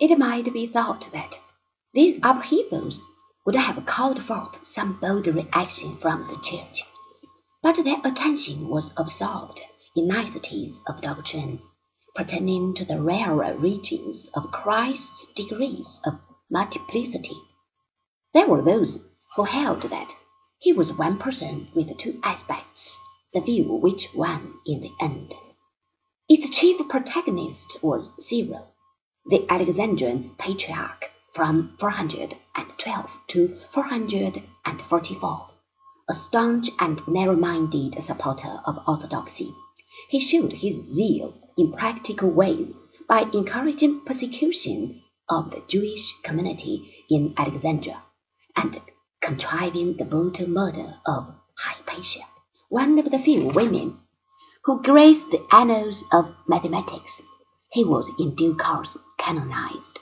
It might be thought that these upheavals would have called forth some bold reaction from the Church, but their attention was absorbed in niceties of doctrine pertaining to the rarer regions of Christ's degrees of multiplicity. There were those who held that he was one person with two aspects, the view which won in the end. Its chief protagonist was Cyril, the Alexandrian patriarch from 412 to 444, a staunch and narrow-minded supporter of orthodoxy. He showed his zeal in practical ways by encouraging persecution of the Jewish community in Alexandria and contriving the brutal murder of Hypatia, one of the few women who graced the annals of mathematics. He was in due course canonized.